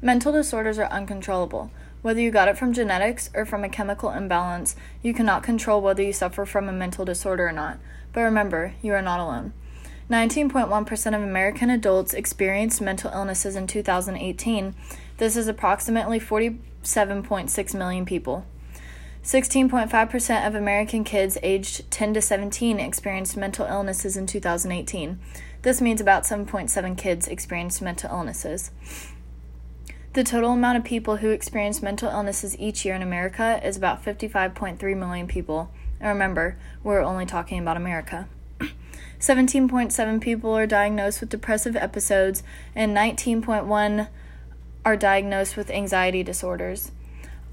Mental disorders are uncontrollable. Whether you got it from genetics or from a chemical imbalance, you cannot control whether you suffer from a mental disorder or not. But remember, you are not alone. 19.1% of American adults experienced mental illnesses in 2018. This is approximately 47.6 million people. 16.5% of American kids aged 10 to 17 experienced mental illnesses in 2018. This means about 7.7 kids experienced mental illnesses. The total amount of people who experience mental illnesses each year in America is about 55.3 million people. And remember, we're only talking about America. 17.7 people are diagnosed with depressive episodes, and 19.1 are diagnosed with anxiety disorders.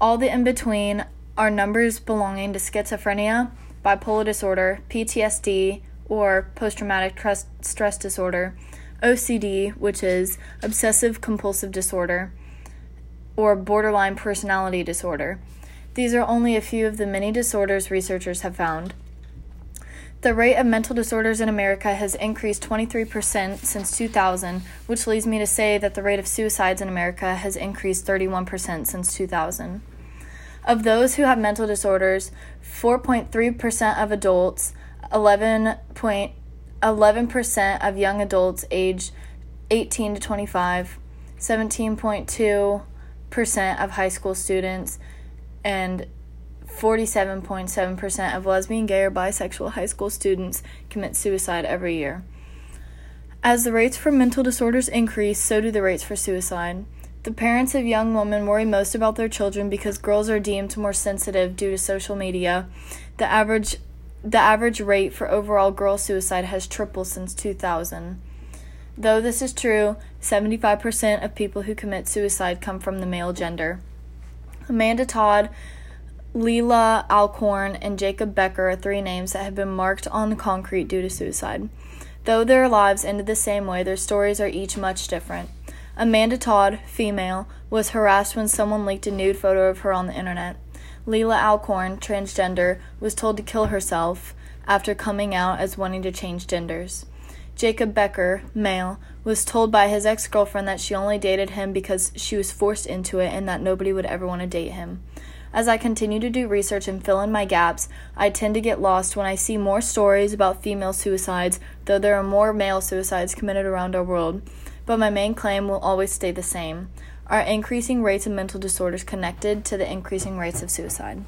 All the in between are numbers belonging to schizophrenia, bipolar disorder, PTSD, or post traumatic stress disorder, OCD, which is obsessive compulsive disorder, or borderline personality disorder. These are only a few of the many disorders researchers have found. The rate of mental disorders in America has increased 23% since 2000, which leads me to say that the rate of suicides in America has increased 31% since 2000. Of those who have mental disorders, 4.3% of adults, 11.11% of young adults aged 18 to 25, 17.2 percent of high school students and 47.7% of lesbian, gay, or bisexual high school students commit suicide every year. As the rates for mental disorders increase, so do the rates for suicide. The parents of young women worry most about their children because girls are deemed more sensitive due to social media. The average the average rate for overall girl suicide has tripled since 2000. Though this is true, 75% of people who commit suicide come from the male gender. Amanda Todd, Leelah Alcorn, and Jacob Becker are three names that have been marked on the concrete due to suicide. Though their lives ended the same way, their stories are each much different. Amanda Todd, female, was harassed when someone leaked a nude photo of her on the internet. Leelah Alcorn, transgender, was told to kill herself after coming out as wanting to change genders. Jacob Becker, male, was told by his ex girlfriend that she only dated him because she was forced into it and that nobody would ever want to date him. As I continue to do research and fill in my gaps, I tend to get lost when I see more stories about female suicides, though there are more male suicides committed around our world. But my main claim will always stay the same are increasing rates of mental disorders connected to the increasing rates of suicide?